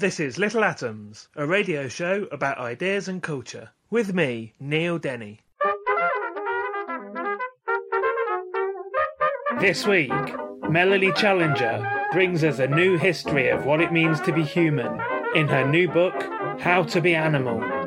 This is Little Atoms, a radio show about ideas and culture. With me, Neil Denny. This week, Melanie Challenger brings us a new history of what it means to be human in her new book, How to Be Animal.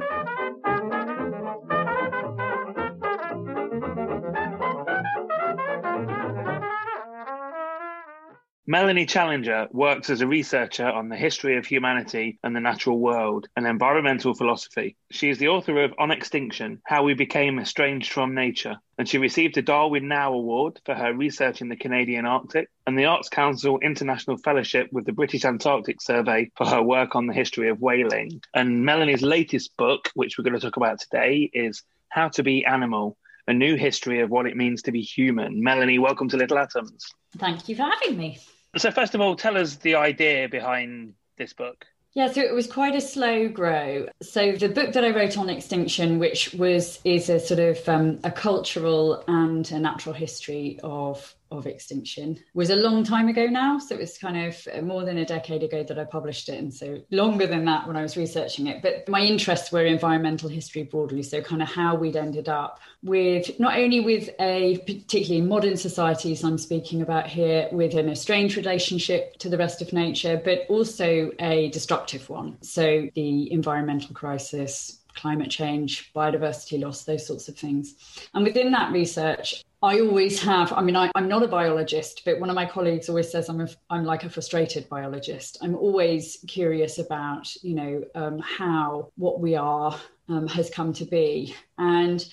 Melanie Challenger works as a researcher on the history of humanity and the natural world and environmental philosophy. She is the author of On Extinction How We Became Estranged from Nature, and she received a Darwin Now Award for her research in the Canadian Arctic and the Arts Council International Fellowship with the British Antarctic Survey for her work on the history of whaling. And Melanie's latest book, which we're going to talk about today, is How to Be Animal a new history of what it means to be human. Melanie, welcome to Little Atoms. Thank you for having me. So, first of all, tell us the idea behind this book. Yeah, so it was quite a slow grow. So the book that I wrote on extinction, which was is a sort of um, a cultural and a natural history of of extinction was a long time ago now. So it was kind of uh, more than a decade ago that I published it. And so longer than that when I was researching it. But my interests were environmental history broadly. So kind of how we'd ended up with not only with a particularly modern societies I'm speaking about here, with an estranged relationship to the rest of nature, but also a destructive one. So the environmental crisis, climate change, biodiversity loss, those sorts of things. And within that research, I always have. I mean, I, am not a biologist, but one of my colleagues always says I'm a, I'm like a frustrated biologist. I'm always curious about, you know, um, how what we are um, has come to be. And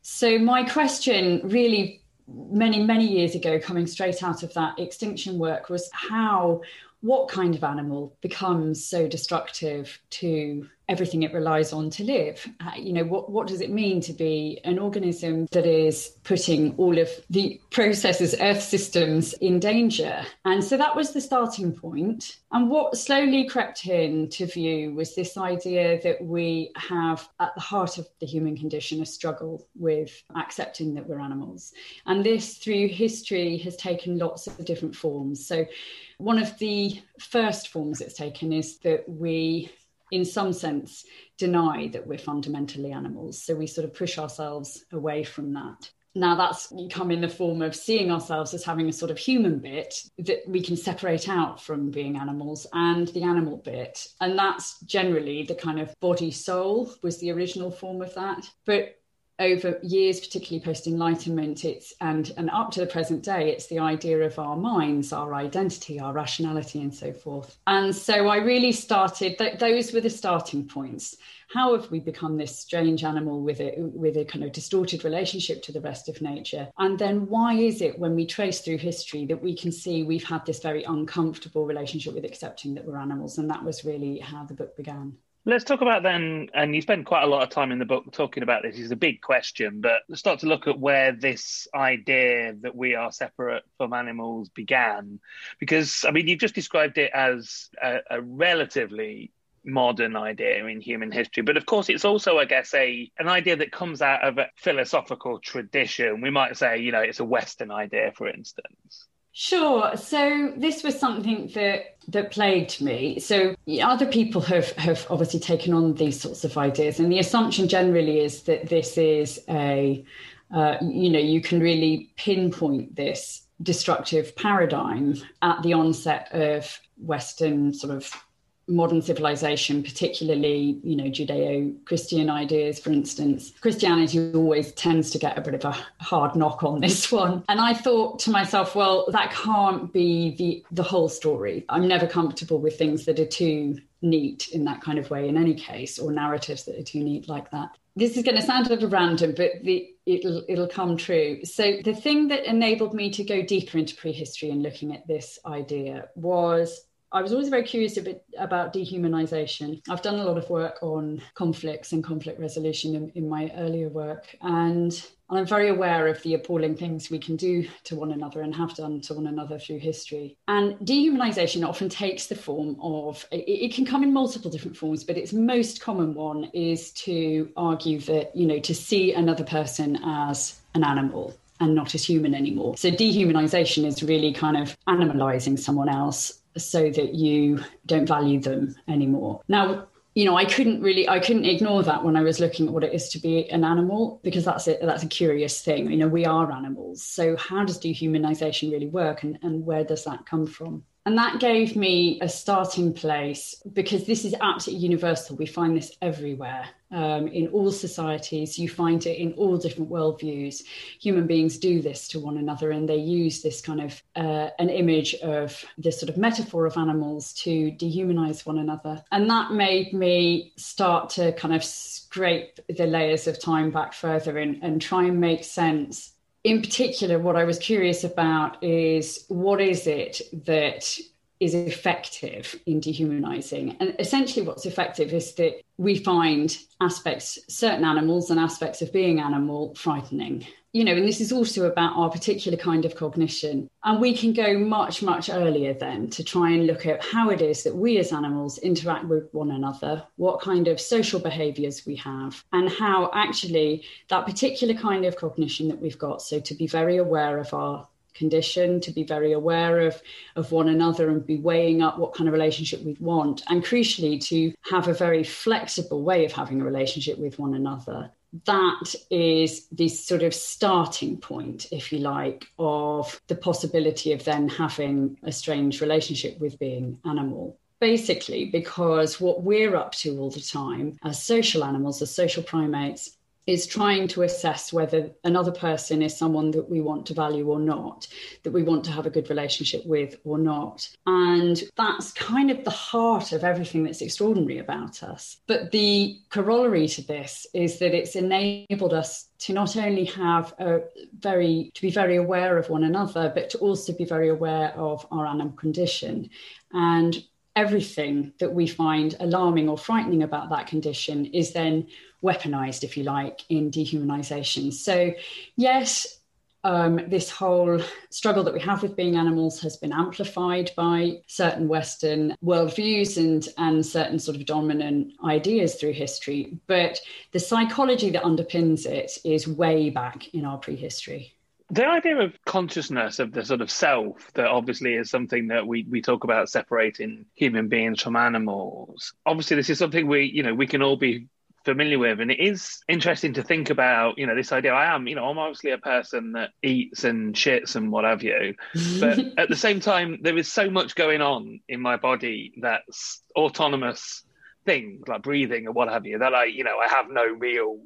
so my question, really, many many years ago, coming straight out of that extinction work, was how what kind of animal becomes so destructive to everything it relies on to live. Uh, you know what what does it mean to be an organism that is putting all of the processes earth systems in danger? And so that was the starting point. And what slowly crept in to view was this idea that we have at the heart of the human condition a struggle with accepting that we're animals. And this through history has taken lots of different forms. So one of the first forms it's taken is that we in some sense, deny that we're fundamentally animals. So we sort of push ourselves away from that. Now, that's come in the form of seeing ourselves as having a sort of human bit that we can separate out from being animals and the animal bit. And that's generally the kind of body soul was the original form of that. But over years, particularly post Enlightenment, it's and and up to the present day, it's the idea of our minds, our identity, our rationality, and so forth. And so I really started. Th- those were the starting points. How have we become this strange animal with a with a kind of distorted relationship to the rest of nature? And then why is it when we trace through history that we can see we've had this very uncomfortable relationship with accepting that we're animals? And that was really how the book began. Let's talk about then, and you spend quite a lot of time in the book talking about this. It's a big question, but let's start to look at where this idea that we are separate from animals began. Because, I mean, you've just described it as a, a relatively modern idea in human history but of course it's also i guess a an idea that comes out of a philosophical tradition we might say you know it's a western idea for instance Sure. So this was something that that plagued me. So other people have have obviously taken on these sorts of ideas, and the assumption generally is that this is a uh, you know you can really pinpoint this destructive paradigm at the onset of Western sort of modern civilization, particularly, you know, Judeo-Christian ideas, for instance. Christianity always tends to get a bit of a hard knock on this one. And I thought to myself, well, that can't be the the whole story. I'm never comfortable with things that are too neat in that kind of way in any case, or narratives that are too neat like that. This is going to sound a little random, but the, it'll it'll come true. So the thing that enabled me to go deeper into prehistory and looking at this idea was I was always very curious about dehumanization. I've done a lot of work on conflicts and conflict resolution in, in my earlier work, and I'm very aware of the appalling things we can do to one another and have done to one another through history. And dehumanization often takes the form of it, it, can come in multiple different forms, but its most common one is to argue that, you know, to see another person as an animal and not as human anymore. So dehumanization is really kind of animalizing someone else so that you don't value them anymore. Now, you know, I couldn't really, I couldn't ignore that when I was looking at what it is to be an animal because that's a, that's a curious thing. You know, we are animals. So how does dehumanization really work and, and where does that come from? And that gave me a starting place because this is absolutely universal. We find this everywhere um, in all societies. You find it in all different worldviews. Human beings do this to one another, and they use this kind of uh, an image of this sort of metaphor of animals to dehumanize one another. And that made me start to kind of scrape the layers of time back further and, and try and make sense in particular, what I was curious about is what is it that is effective in dehumanizing? And essentially, what's effective is that we find aspects, certain animals and aspects of being animal frightening you know, and this is also about our particular kind of cognition. And we can go much, much earlier then to try and look at how it is that we as animals interact with one another, what kind of social behaviors we have, and how actually that particular kind of cognition that we've got. So to be very aware of our condition, to be very aware of, of one another and be weighing up what kind of relationship we want, and crucially, to have a very flexible way of having a relationship with one another that is the sort of starting point, if you like, of the possibility of then having a strange relationship with being animal. Basically, because what we're up to all the time as social animals, as social primates, is trying to assess whether another person is someone that we want to value or not, that we want to have a good relationship with or not. And that's kind of the heart of everything that's extraordinary about us. But the corollary to this is that it's enabled us to not only have a very to be very aware of one another, but to also be very aware of our animal condition. And everything that we find alarming or frightening about that condition is then weaponized, if you like, in dehumanization. So, yes, um, this whole struggle that we have with being animals has been amplified by certain Western worldviews and, and certain sort of dominant ideas through history. But the psychology that underpins it is way back in our prehistory the idea of consciousness of the sort of self that obviously is something that we, we talk about separating human beings from animals obviously this is something we you know we can all be familiar with. And it is interesting to think about you know this idea. I am you know i'm obviously a person that eats and shits and what have you. But at the same time there is so much going on in my body that's autonomous things like breathing or what have you that i you know i have no real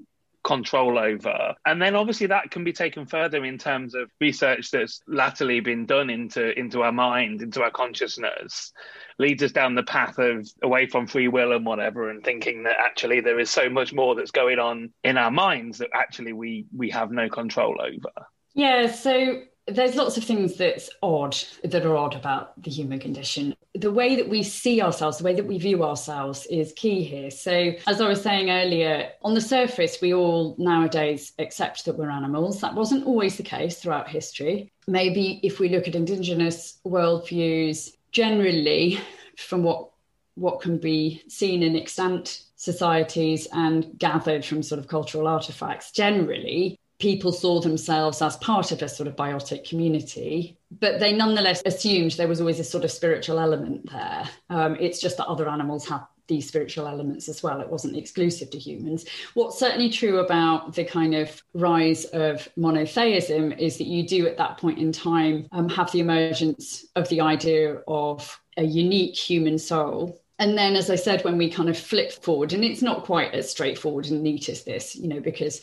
control over. And then obviously that can be taken further in terms of research that's latterly been done into into our mind, into our consciousness, leads us down the path of away from free will and whatever, and thinking that actually there is so much more that's going on in our minds that actually we we have no control over. Yeah, so there's lots of things that's odd that are odd about the human condition. The way that we see ourselves the way that we view ourselves is key here. So as i was saying earlier on the surface we all nowadays accept that we're animals. That wasn't always the case throughout history. Maybe if we look at indigenous worldviews generally from what what can be seen in extant societies and gathered from sort of cultural artifacts generally people saw themselves as part of a sort of biotic community, but they nonetheless assumed there was always a sort of spiritual element there. Um, it's just that other animals have these spiritual elements as well. It wasn't exclusive to humans. What's certainly true about the kind of rise of monotheism is that you do at that point in time um, have the emergence of the idea of a unique human soul and then as i said when we kind of flip forward and it's not quite as straightforward and neat as this you know because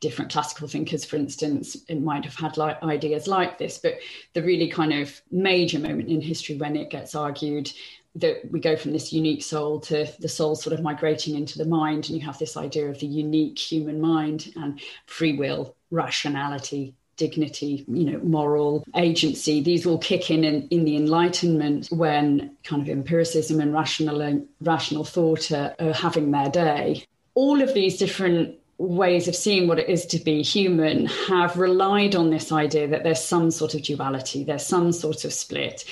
different classical thinkers for instance might have had like ideas like this but the really kind of major moment in history when it gets argued that we go from this unique soul to the soul sort of migrating into the mind and you have this idea of the unique human mind and free will rationality dignity, you know, moral agency. These will kick in, in in, the Enlightenment when kind of empiricism and rational rational thought are, are having their day. All of these different ways of seeing what it is to be human have relied on this idea that there's some sort of duality, there's some sort of split.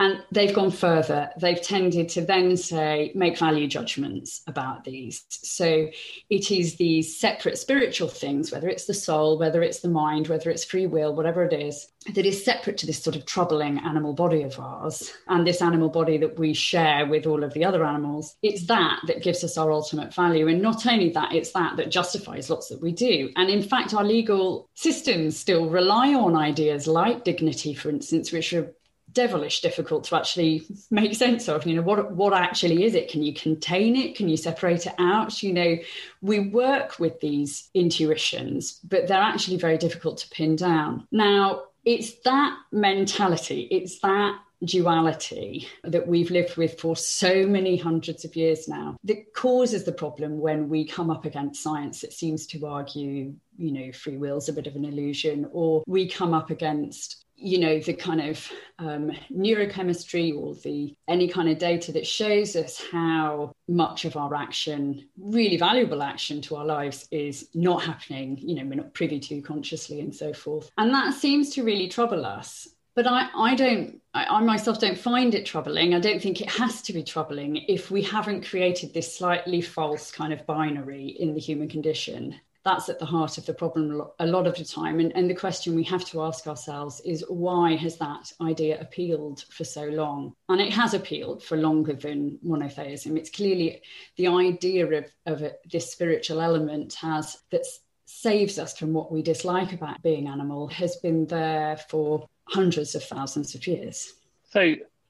And they've gone further. They've tended to then say, make value judgments about these. So it is these separate spiritual things, whether it's the soul, whether it's the mind, whether it's free will, whatever it is, that is separate to this sort of troubling animal body of ours and this animal body that we share with all of the other animals. It's that that gives us our ultimate value. And not only that, it's that that justifies lots that we do. And in fact, our legal systems still rely on ideas like dignity, for instance, which are devilish difficult to actually make sense of you know what what actually is it? Can you contain it? Can you separate it out? You know we work with these intuitions but they're actually very difficult to pin down. Now it's that mentality it's that duality that we've lived with for so many hundreds of years now that causes the problem when we come up against science that seems to argue you know free will's a bit of an illusion or we come up against you know the kind of um, neurochemistry or the any kind of data that shows us how much of our action really valuable action to our lives is not happening you know we're not privy to consciously and so forth. And that seems to really trouble us. But I, I don't I, I myself don't find it troubling. I don't think it has to be troubling if we haven't created this slightly false kind of binary in the human condition that's at the heart of the problem a lot of the time. And, and the question we have to ask ourselves is why has that idea appealed for so long? And it has appealed for longer than monotheism. It's clearly the idea of, of a, this spiritual element has that saves us from what we dislike about being animal has been there for hundreds of thousands of years. So,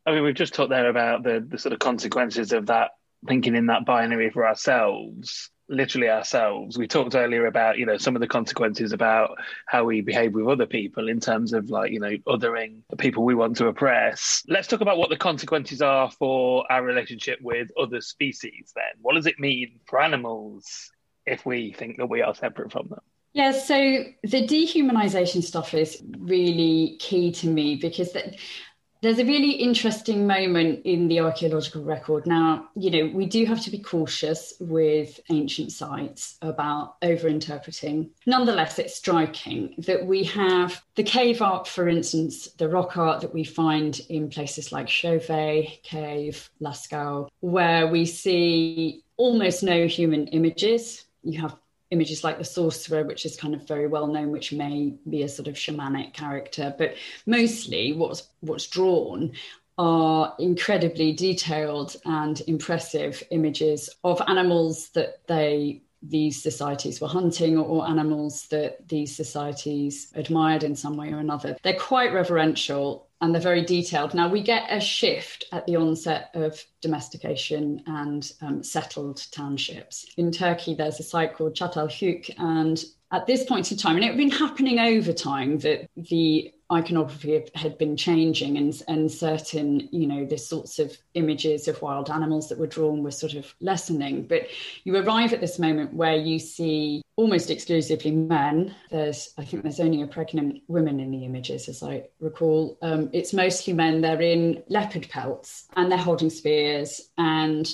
I mean, we've just talked there about the, the sort of consequences of that thinking in that binary for ourselves literally ourselves. We talked earlier about, you know, some of the consequences about how we behave with other people in terms of like, you know, othering the people we want to oppress. Let's talk about what the consequences are for our relationship with other species then. What does it mean for animals if we think that we are separate from them? Yeah, so the dehumanization stuff is really key to me because that there's a really interesting moment in the archaeological record. Now, you know, we do have to be cautious with ancient sites about overinterpreting. Nonetheless, it's striking that we have the cave art, for instance, the rock art that we find in places like Chauvet Cave, Lascaux, where we see almost no human images. You have images like the sorcerer, which is kind of very well known, which may be a sort of shamanic character, but mostly what's what's drawn are incredibly detailed and impressive images of animals that they these societies were hunting or animals that these societies admired in some way or another. They're quite reverential and they're very detailed. Now, we get a shift at the onset of domestication and um, settled townships. In Turkey, there's a site called Çatalhöyük, and at this point in time, and it had been happening over time that the iconography had been changing and, and certain, you know, the sorts of images of wild animals that were drawn were sort of lessening. But you arrive at this moment where you see almost exclusively men. There's, I think there's only a pregnant woman in the images, as I recall. Um, it's mostly men. They're in leopard pelts and they're holding spears and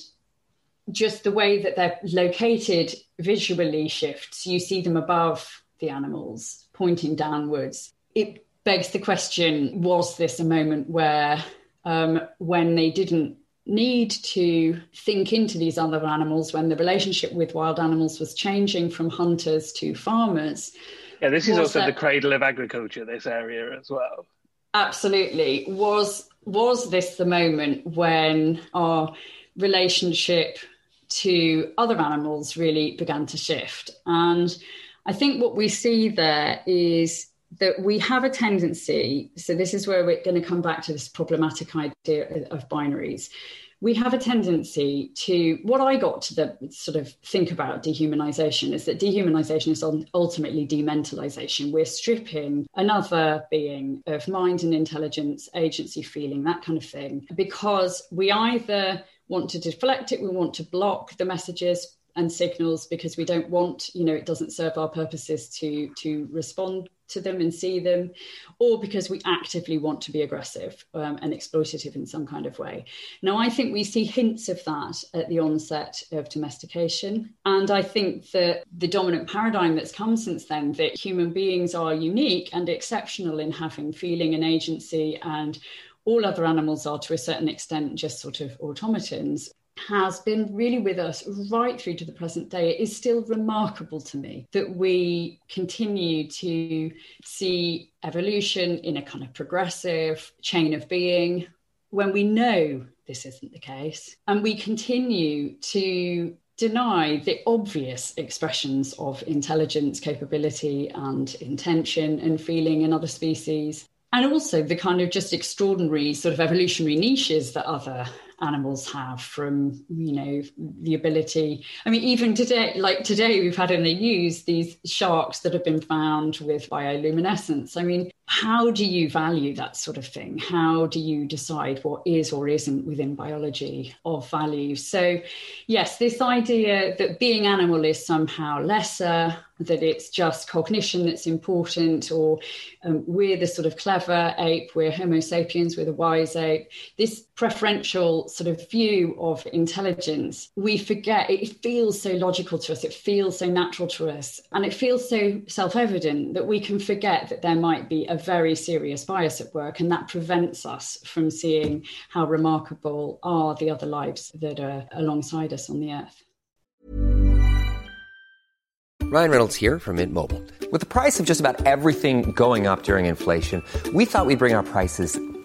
just the way that they're located visually shifts. You see them above the animals, pointing downwards. It begs the question was this a moment where, um, when they didn't need to think into these other animals, when the relationship with wild animals was changing from hunters to farmers? Yeah, this is also that, the cradle of agriculture, this area as well. Absolutely. Was was this the moment when our relationship to other animals really began to shift. And I think what we see there is that we have a tendency, so this is where we're going to come back to this problematic idea of binaries. We have a tendency to, what I got to the sort of think about dehumanization is that dehumanization is ultimately dementalization. We're stripping another being of mind and intelligence, agency, feeling, that kind of thing, because we either want to deflect it, we want to block the messages and signals because we don't want you know it doesn't serve our purposes to to respond to them and see them or because we actively want to be aggressive um, and exploitative in some kind of way. Now i think we see hints of that at the onset of domestication and i think that the dominant paradigm that's come since then that human beings are unique and exceptional in having feeling and agency and all other animals are to a certain extent just sort of automatons has been really with us right through to the present day. It is still remarkable to me that we continue to see evolution in a kind of progressive chain of being when we know this isn't the case. And we continue to deny the obvious expressions of intelligence, capability, and intention and feeling in other species. And also the kind of just extraordinary sort of evolutionary niches that other animals have from you know the ability. I mean even today like today we've had in the news these sharks that have been found with bioluminescence. I mean how do you value that sort of thing? How do you decide what is or isn't within biology of value? So, yes, this idea that being animal is somehow lesser, that it's just cognition that's important, or um, we're the sort of clever ape, we're Homo sapiens, we're the wise ape. This preferential sort of view of intelligence, we forget it feels so logical to us, it feels so natural to us, and it feels so self evident that we can forget that there might be a a very serious bias at work, and that prevents us from seeing how remarkable are the other lives that are alongside us on the earth. Ryan Reynolds here from Mint Mobile. With the price of just about everything going up during inflation, we thought we'd bring our prices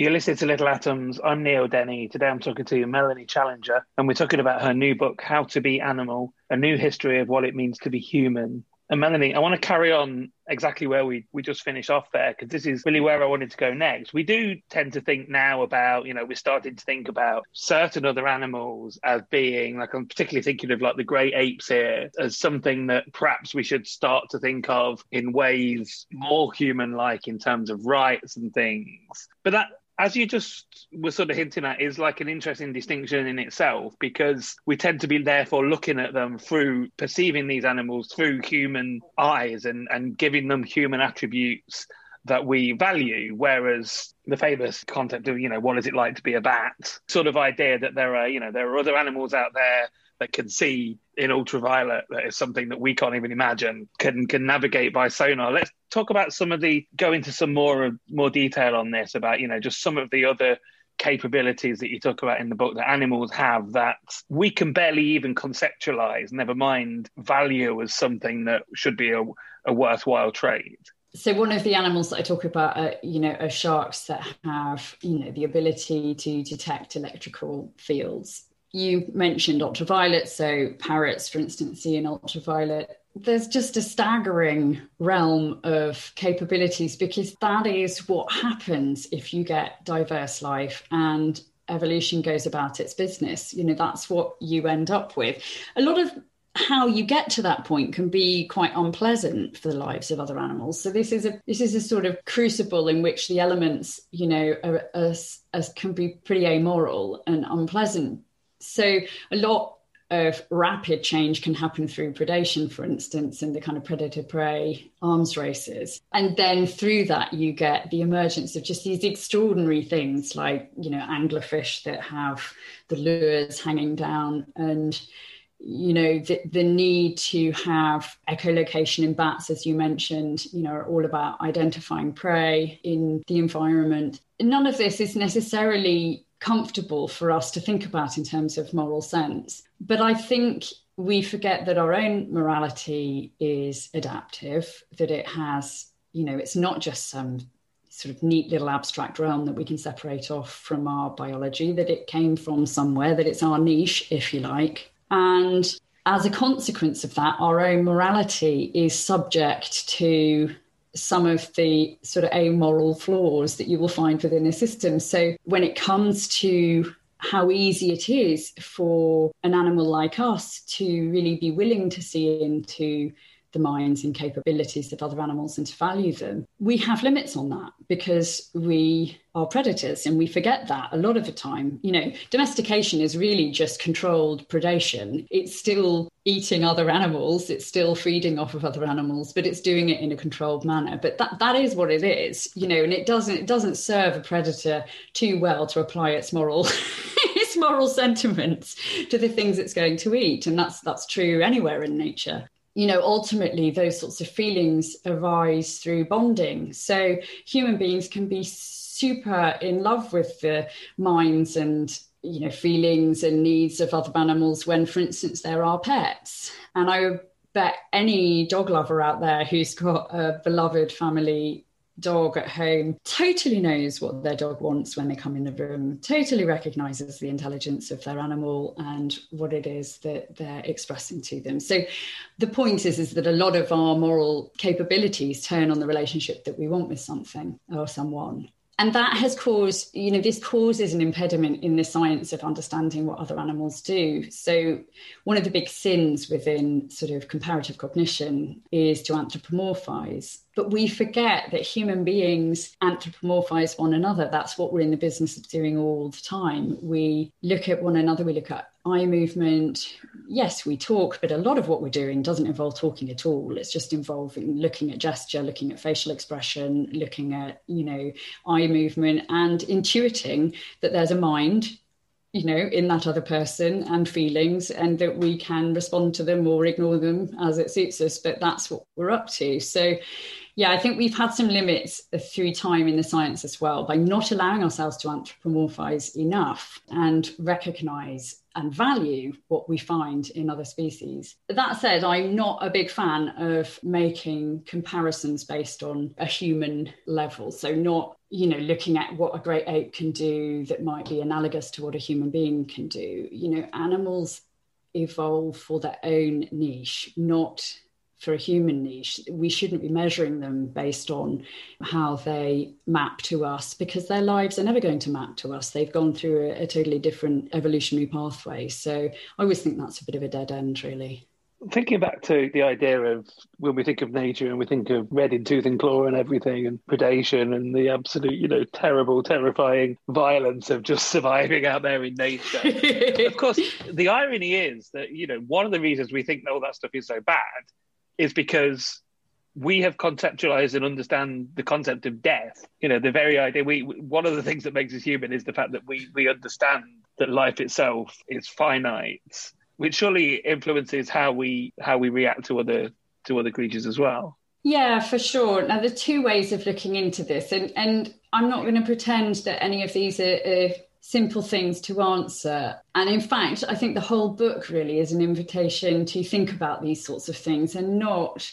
You're listening to Little Atoms. I'm Neil Denny. Today I'm talking to Melanie Challenger, and we're talking about her new book, How to Be Animal A New History of What It Means to Be Human. And Melanie, I want to carry on exactly where we, we just finished off there, because this is really where I wanted to go next. We do tend to think now about, you know, we're starting to think about certain other animals as being, like, I'm particularly thinking of like the great apes here, as something that perhaps we should start to think of in ways more human like in terms of rights and things. But that as you just were sort of hinting at, is like an interesting distinction in itself because we tend to be therefore looking at them through perceiving these animals through human eyes and, and giving them human attributes that we value. Whereas the famous concept of, you know, what is it like to be a bat sort of idea that there are, you know, there are other animals out there that can see in ultraviolet that is something that we can't even imagine can can navigate by sonar. Let's talk about some of the go into some more more detail on this about you know just some of the other capabilities that you talk about in the book that animals have that we can barely even conceptualize never mind value as something that should be a, a worthwhile trade. So one of the animals that I talk about, are, you know, are sharks that have, you know, the ability to detect electrical fields you mentioned ultraviolet, so parrots, for instance, see in ultraviolet. There's just a staggering realm of capabilities because that is what happens if you get diverse life and evolution goes about its business. You know, that's what you end up with. A lot of how you get to that point can be quite unpleasant for the lives of other animals. So this is a this is a sort of crucible in which the elements, you know, are, are, are, can be pretty amoral and unpleasant so a lot of rapid change can happen through predation, for instance, in the kind of predator prey arms races. And then through that, you get the emergence of just these extraordinary things like, you know, anglerfish that have the lures hanging down and you know the, the need to have echolocation in bats as you mentioned you know are all about identifying prey in the environment none of this is necessarily comfortable for us to think about in terms of moral sense. But I think we forget that our own morality is adaptive, that it has, you know, it's not just some sort of neat little abstract realm that we can separate off from our biology, that it came from somewhere, that it's our niche, if you like. And as a consequence of that, our own morality is subject to some of the sort of amoral flaws that you will find within a system. So when it comes to how easy it is for an animal like us to really be willing to see into the minds and capabilities of other animals and to value them. We have limits on that because we are predators and we forget that a lot of the time. You know, domestication is really just controlled predation. It's still eating other animals, it's still feeding off of other animals, but it's doing it in a controlled manner. But that that is what it is, you know, and it doesn't it doesn't serve a predator too well to apply its moral its moral sentiments to the things it's going to eat. And that's that's true anywhere in nature you know, ultimately those sorts of feelings arise through bonding. So human beings can be super in love with the minds and you know feelings and needs of other animals when for instance there are pets and i would bet any dog lover out there who's got a beloved family dog at home totally knows what their dog wants when they come in the room, totally recognizes the intelligence of their animal and what it is that they're expressing to them. So the point is, is that a lot of our moral capabilities turn on the relationship that we want with something or someone. And that has caused you know this causes an impediment in the science of understanding what other animals do. So one of the big sins within sort of comparative cognition is to anthropomorphize but we forget that human beings anthropomorphize one another that's what we're in the business of doing all the time we look at one another we look at eye movement. Yes, we talk, but a lot of what we're doing doesn't involve talking at all. It's just involving looking at gesture, looking at facial expression, looking at, you know, eye movement and intuiting that there's a mind you know, in that other person and feelings, and that we can respond to them or ignore them as it suits us. But that's what we're up to. So, yeah, I think we've had some limits through time in the science as well by not allowing ourselves to anthropomorphize enough and recognize and value what we find in other species. That said, I'm not a big fan of making comparisons based on a human level. So, not, you know, looking at what a great ape can do that might be analogous to what a human being can do. You know, animals evolve for their own niche, not for a human niche. We shouldn't be measuring them based on how they map to us because their lives are never going to map to us. They've gone through a, a totally different evolutionary pathway. So I always think that's a bit of a dead end, really thinking back to the idea of when we think of nature and we think of red in tooth and claw and everything and predation and the absolute, you know, terrible, terrifying violence of just surviving out there in nature. of course, the irony is that, you know, one of the reasons we think all that stuff is so bad is because we have conceptualized and understand the concept of death. You know, the very idea we one of the things that makes us human is the fact that we we understand that life itself is finite which surely influences how we how we react to other to other creatures as well. Yeah, for sure. Now, there are two ways of looking into this, and and I'm not going to pretend that any of these are, are simple things to answer. And in fact, I think the whole book really is an invitation to think about these sorts of things and not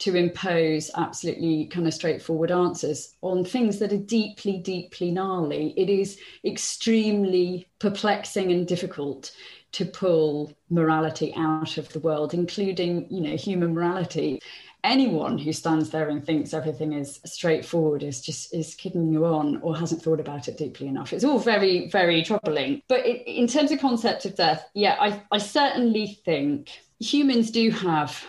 to impose absolutely kind of straightforward answers on things that are deeply, deeply gnarly. It is extremely perplexing and difficult to pull morality out of the world, including, you know, human morality. Anyone who stands there and thinks everything is straightforward is just is kidding you on or hasn't thought about it deeply enough. It's all very, very troubling. But it, in terms of concept of death, yeah, I, I certainly think humans do have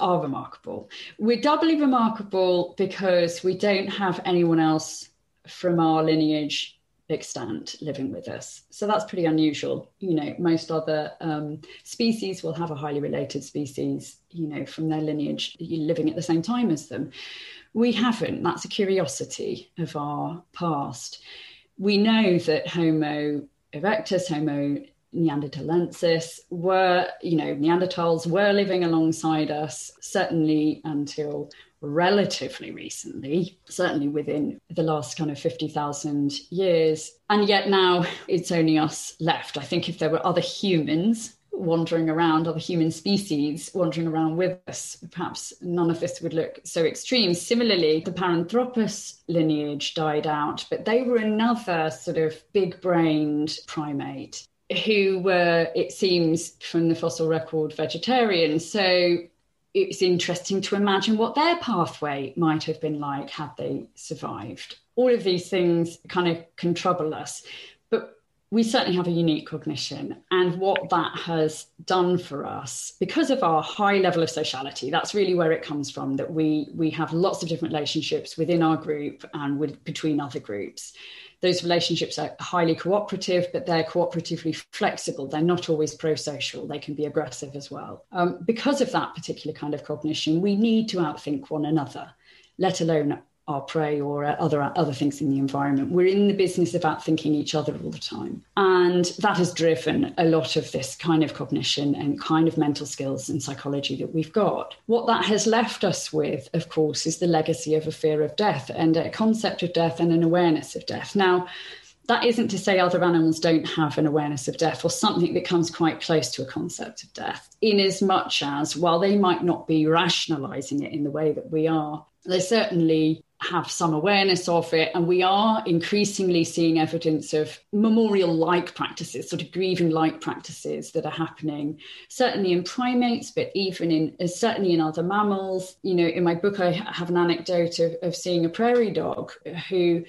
are remarkable. We're doubly remarkable because we don't have anyone else from our lineage extant living with us. So that's pretty unusual. You know, most other um, species will have a highly related species, you know, from their lineage living at the same time as them. We haven't. That's a curiosity of our past. We know that Homo erectus, Homo neanderthalensis were, you know, Neanderthals were living alongside us, certainly until relatively recently, certainly within the last kind of 50,000 years. And yet now it's only us left. I think if there were other humans wandering around, other human species wandering around with us, perhaps none of this would look so extreme. Similarly, the Paranthropus lineage died out, but they were another sort of big brained primate who were, it seems, from the fossil record, vegetarian. So it's interesting to imagine what their pathway might have been like had they survived. All of these things kind of can trouble us, but we certainly have a unique cognition. And what that has done for us, because of our high level of sociality, that's really where it comes from, that we, we have lots of different relationships within our group and with, between other groups those relationships are highly cooperative, but they're cooperatively flexible. They're not always pro social, they can be aggressive as well. Um, because of that particular kind of cognition, we need to outthink one another, let alone our prey or uh, other other things in the environment. We're in the business of outthinking each other all the time, and that has driven a lot of this kind of cognition and kind of mental skills and psychology that we've got. What that has left us with, of course, is the legacy of a fear of death and a concept of death and an awareness of death. Now. That isn't to say other animals don't have an awareness of death or something that comes quite close to a concept of death, in as much as while they might not be rationalizing it in the way that we are, they certainly have some awareness of it. And we are increasingly seeing evidence of memorial like practices, sort of grieving like practices that are happening, certainly in primates, but even in uh, certainly in other mammals. You know, in my book, I have an anecdote of, of seeing a prairie dog who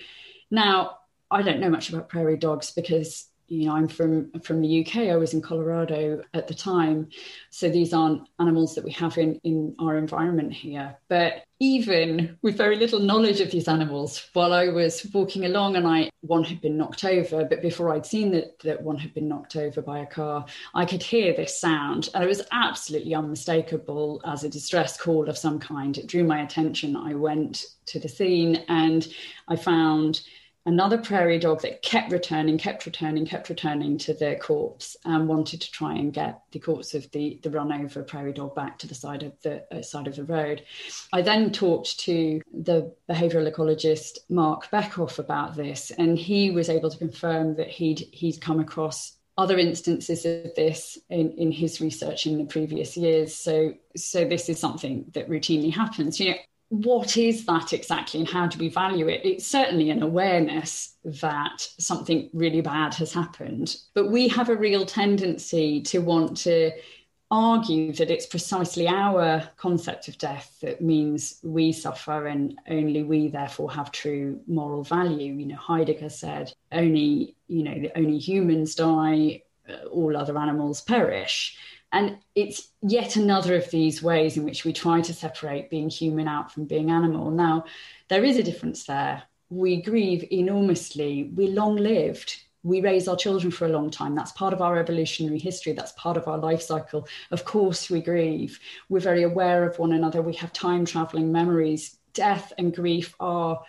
now I don't know much about prairie dogs because you know, I'm from from the UK. I was in Colorado at the time, so these aren't animals that we have in in our environment here. But even with very little knowledge of these animals, while I was walking along and I one had been knocked over, but before I'd seen that that one had been knocked over by a car, I could hear this sound, and it was absolutely unmistakable as a distress call of some kind. It drew my attention. I went to the scene and I found another prairie dog that kept returning, kept returning, kept returning to the corpse and wanted to try and get the corpse of the, the run over prairie dog back to the side of the uh, side of the road. I then talked to the behavioural ecologist Marc Bekoff about this, and he was able to confirm that he'd he'd come across other instances of this in, in his research in the previous years. So, so this is something that routinely happens. You know, what is that exactly and how do we value it? It's certainly an awareness that something really bad has happened, but we have a real tendency to want to argue that it's precisely our concept of death that means we suffer and only we therefore have true moral value. You know, Heidegger said only, you know, only humans die, all other animals perish. And it's yet another of these ways in which we try to separate being human out from being animal. Now, there is a difference there. We grieve enormously. We're long lived we raise our children for a long time. That's part of our evolutionary history. That's part of our life cycle. Of course, we grieve. We're very aware of one another. We have time traveling memories. Death and grief are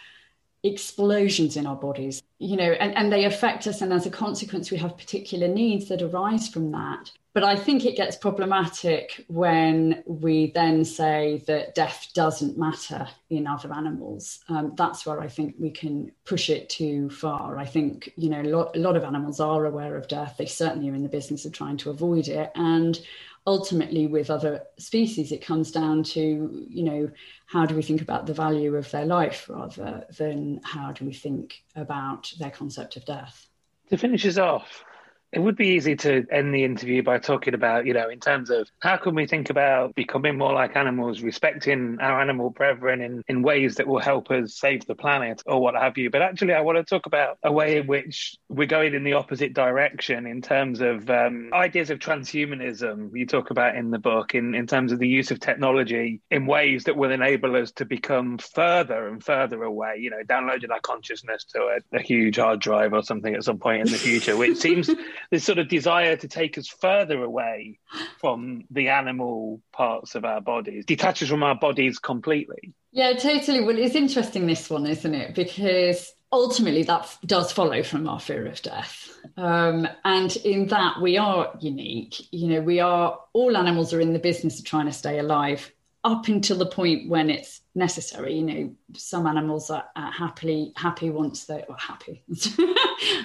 explosions in our bodies, you know, and, and they affect us. And as a consequence, we have particular needs that arise from that. But I think it gets problematic when we then say that death doesn't matter in other animals. Um, that's where I think we can push it too far. I think, you know, a lot, a lot of animals are aware of death. They certainly are in the business of trying to avoid it. And ultimately, with other species, it comes down to, you know, how do we think about the value of their life rather than how do we think about their concept of death? To finish us off, it would be easy to end the interview by talking about, you know, in terms of how can we think about becoming more like animals, respecting our animal brethren in, in ways that will help us save the planet or what have you. But actually, I want to talk about a way in which we're going in the opposite direction in terms of um, ideas of transhumanism you talk about in the book, in, in terms of the use of technology in ways that will enable us to become further and further away, you know, downloading our consciousness to a, a huge hard drive or something at some point in the future, which seems this sort of desire to take us further away from the animal parts of our bodies, detaches from our bodies completely. Yeah, totally. Well, it's interesting, this one, isn't it? Because ultimately that does follow from our fear of death. Um, and in that, we are unique. You know, we are, all animals are in the business of trying to stay alive up until the point when it's necessary. You know, some animals are, are happily happy once they are happy.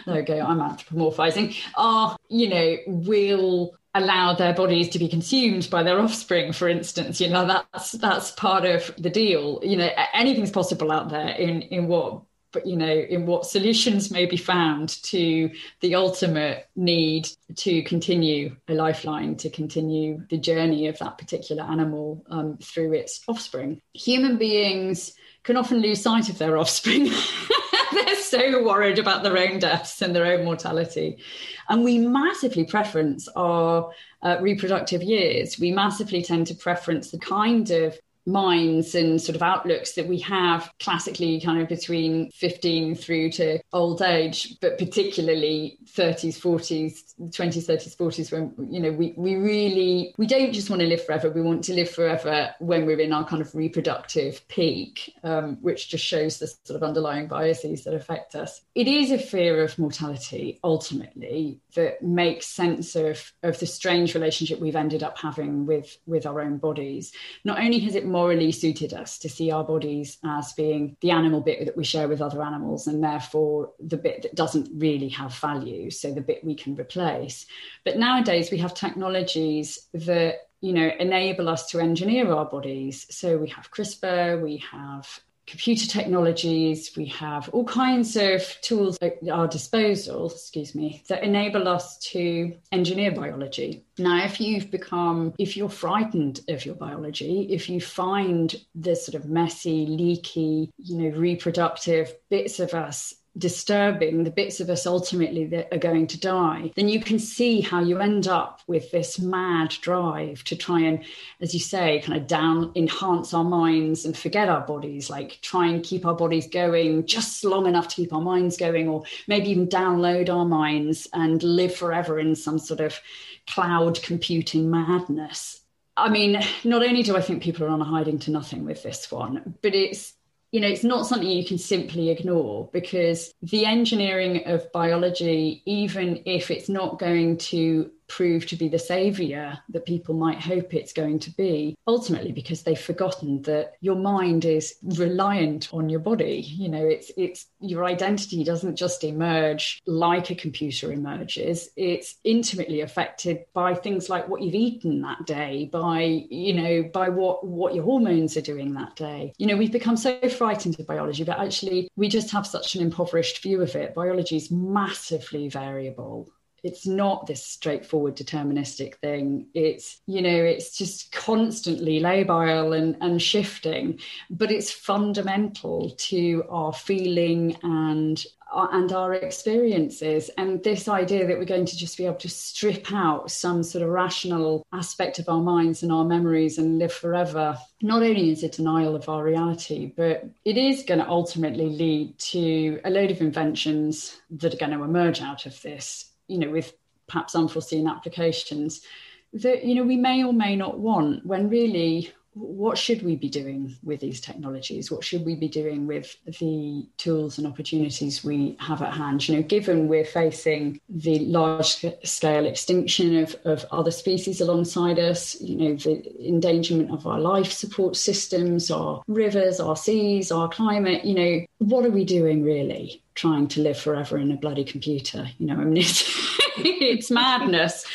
there we go. I'm anthropomorphizing. Are you know will allow their bodies to be consumed by their offspring, for instance. You know that's that's part of the deal. You know anything's possible out there in in what you know in what solutions may be found to the ultimate need to continue a lifeline to continue the journey of that particular animal um, through its offspring. Human beings can often lose sight of their offspring. They're so worried about their own deaths and their own mortality. And we massively preference our uh, reproductive years. We massively tend to preference the kind of minds and sort of outlooks that we have classically kind of between 15 through to old age but particularly 30s 40s 20s 30s 40s when you know we we really we don't just want to live forever. We want to live forever when we're in our kind of reproductive peak um, which just shows the sort of underlying biases that affect us. It is a fear of mortality ultimately that makes sense of of the strange relationship we've ended up having with with our own bodies. Not only has it morally suited us to see our bodies as being the animal bit that we share with other animals and therefore the bit that doesn't really have value so the bit we can replace. But nowadays we have technologies that you know enable us to engineer our bodies. So we have CRISPR we have computer technologies, we have all kinds of tools at our disposal, excuse me, that enable us to engineer biology. Now, if you've become, if you're frightened of your biology, if you find the sort of messy, leaky, you know, reproductive bits of us disturbing the bits of us ultimately that are going to die, then you can see how you end up with this mad drive to try and, as you say, kind of down enhance our minds and forget our bodies, like try and keep our bodies going just long enough to keep our minds going, or maybe even download our minds and live forever in some sort of cloud computing madness. I mean, not only do I think people are on a hiding to nothing with this one, but it's you know, it's not something you can simply ignore because the engineering of biology, even if it's not going to prove to be the savior that people might hope it's going to be ultimately because they've forgotten that your mind is reliant on your body. You know it's it's your identity doesn't just emerge like a computer emerges. It's intimately affected by things like what you've eaten that day by you know by what what your hormones are doing that day. You know we've become so frightened of biology but actually we just have such an impoverished view of it. Biology is massively variable it's not this straightforward deterministic thing. It's, you know, it's just constantly labile and, and shifting, but it's fundamental to our feeling and uh, and our experiences and this idea that we're going to just be able to strip out some sort of rational aspect of our minds and our memories and live forever not only is it denial of our reality but it is going to ultimately lead to a load of inventions that are going to emerge out of this you know with perhaps unforeseen applications that you know we may or may not want when really what should we be doing with these technologies? What should we be doing with the tools and opportunities we have at hand? You know, given we're facing the large scale extinction of, of other species alongside us, you know, the endangerment of our life support systems, our rivers, our seas, our climate, you know, what are we doing really? Trying to live forever in a bloody computer, you know, I mean, it's, it's madness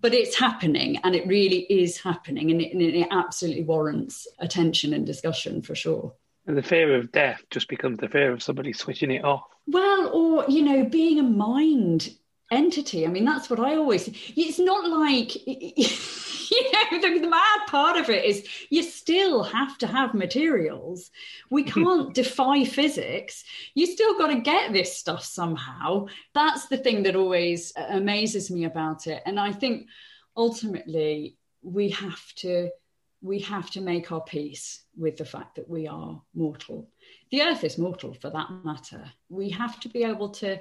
but it's happening and it really is happening and it, and it absolutely warrants attention and discussion for sure. And the fear of death just becomes the fear of somebody switching it off. Well or you know being a mind entity. I mean that's what i always it's not like you know the, the mad part of it is you still have to have materials. We hmm. can't defy physics. You still got to get this stuff somehow. That's the thing that always uh, amazes me about it. And i think ultimately we have to we have to make our peace with the fact that we are mortal. The earth is mortal for that matter. We have to be able to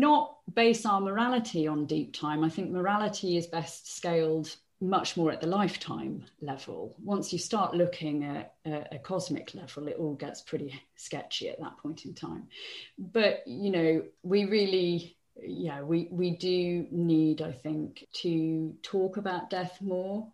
not base our morality on deep time. I think morality is best scaled much more at the lifetime level. Once you start looking at a, a, cosmic level, it all gets pretty sketchy at that point in time. But you know, we really, yeah, we we do need, I think, to talk about death more,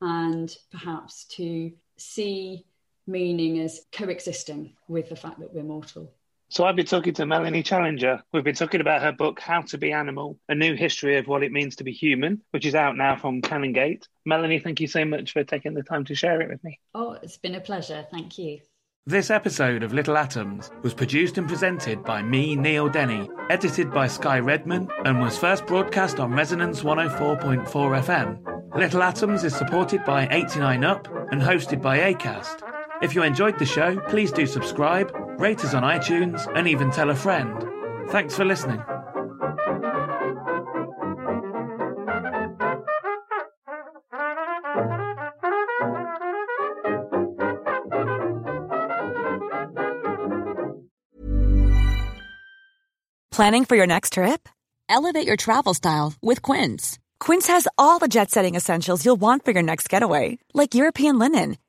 and perhaps to see meaning as coexisting with the fact that we're mortal. So I've been talking to Melanie Challenger. We've been talking about her book, How to Be Animal, a new history of what it means to be human, which is out now from Canongate. Melanie, thank you so much for taking the time to share it with me. Oh, it's been a pleasure. Thank you. This episode of Little Atoms was produced and presented by me, Neil Denny, edited by Sky Redman, and was first broadcast on Resonance 104.4 FM. Little Atoms is supported by 89UP and hosted by ACAST. If you enjoyed the show, please do subscribe, rate us on iTunes, and even tell a friend. Thanks for listening. Planning for your next trip? Elevate your travel style with Quince. Quince has all the jet setting essentials you'll want for your next getaway, like European linen